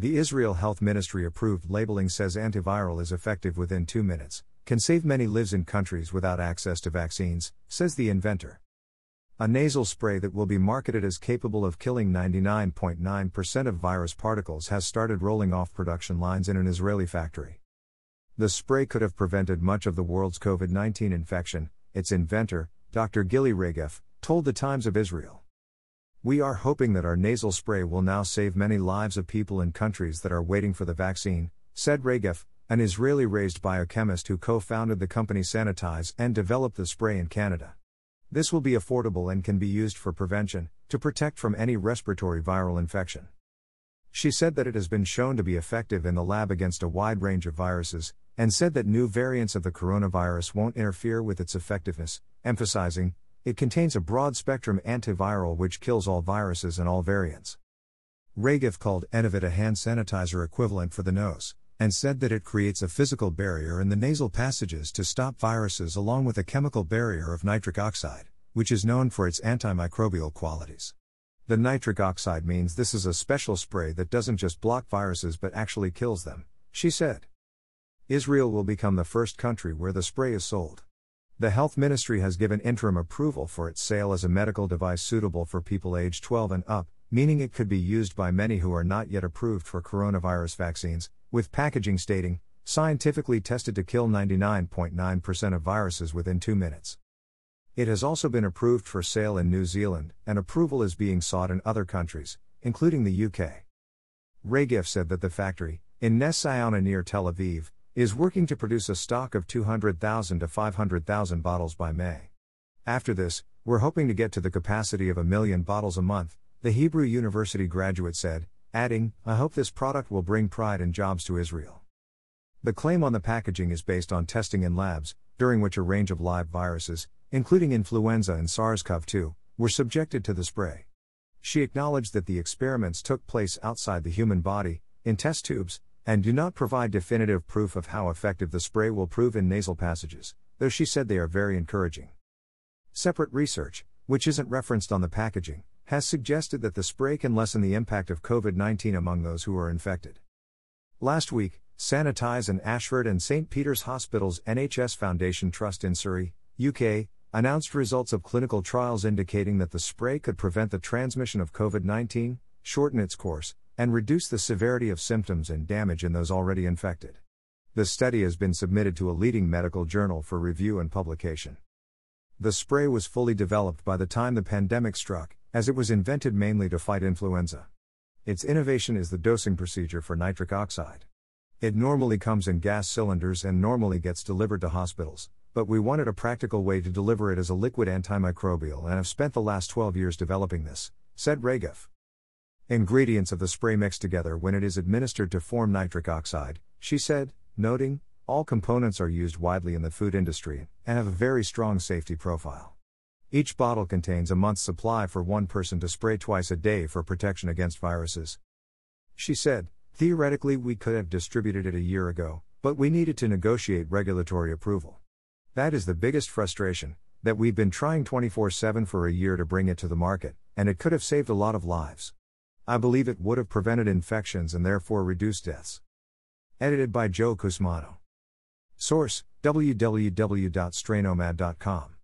The Israel Health Ministry approved labeling says antiviral is effective within two minutes, can save many lives in countries without access to vaccines, says the inventor. A nasal spray that will be marketed as capable of killing 99.9% of virus particles has started rolling off production lines in an Israeli factory. The spray could have prevented much of the world's COVID 19 infection, its inventor, Dr. Gilly Regev, told the Times of Israel. We are hoping that our nasal spray will now save many lives of people in countries that are waiting for the vaccine, said Regev, an Israeli raised biochemist who co founded the company SaNOtize and developed the spray in Canada. This will be affordable and can be used for prevention, to protect from any respiratory viral infection. She said that it has been shown to be effective in the lab against a wide range of viruses, and said that new variants of the coronavirus won't interfere with its effectiveness, emphasizing, it contains a broad spectrum antiviral which kills all viruses and all variants. Regev called Enovid a hand sanitizer equivalent for the nose, and said that it creates a physical barrier in the nasal passages to stop viruses along with a chemical barrier of nitric oxide, which is known for its antimicrobial qualities. The nitric oxide means this is a special spray that doesn't just block viruses but actually kills them, she said. Israel will become the first country where the spray is sold. The Health Ministry has given interim approval for its sale as a medical device suitable for people aged 12 and up, meaning it could be used by many who are not yet approved for coronavirus vaccines, with packaging stating, scientifically tested to kill 99.9% of viruses within two minutes. It has also been approved for sale in New Zealand, and approval is being sought in other countries, including the UK. Regev said that the factory, in Nes Ziona near Tel Aviv, is working to produce a stock of 200,000 to 500,000 bottles by May. After this, we're hoping to get to the capacity of a million bottles a month, the Hebrew University graduate said, adding, I hope this product will bring pride and jobs to Israel. The claim on the packaging is based on testing in labs, during which a range of live viruses, including influenza and SARS CoV 2, were subjected to the spray. She acknowledged that the experiments took place outside the human body, in test tubes, and do not provide definitive proof of how effective the spray will prove in nasal passages, though she said they are very encouraging. Separate research, which isn't referenced on the packaging, has suggested that the spray can lessen the impact of COVID 19 among those who are infected. Last week, SaNOtize and Ashford and St. Peter's Hospital's NHS Foundation Trust in Surrey, UK, announced results of clinical trials indicating that the spray could prevent the transmission of COVID 19, shorten its course, and reduce the severity of symptoms and damage in those already infected. The study has been submitted to a leading medical journal for review and publication. The spray was fully developed by the time the pandemic struck, as it was invented mainly to fight influenza. Its innovation is the dosing procedure for nitric oxide. It normally comes in gas cylinders and normally gets delivered to hospitals, but we wanted a practical way to deliver it as a liquid antimicrobial and have spent the last 12 years developing this, said Regev. Ingredients of the spray mix together when it is administered to form nitric oxide, she said, noting, all components are used widely in the food industry and have a very strong safety profile. Each bottle contains a month's supply for one person to spray twice a day for protection against viruses. She said, theoretically, we could have distributed it a year ago, but we needed to negotiate regulatory approval. That is the biggest frustration, that we've been trying 24 7 for a year to bring it to the market, and it could have saved a lot of lives. I believe it would have prevented infections and therefore reduced deaths. Edited by Joe Cusmano. Source www.straynomad.com.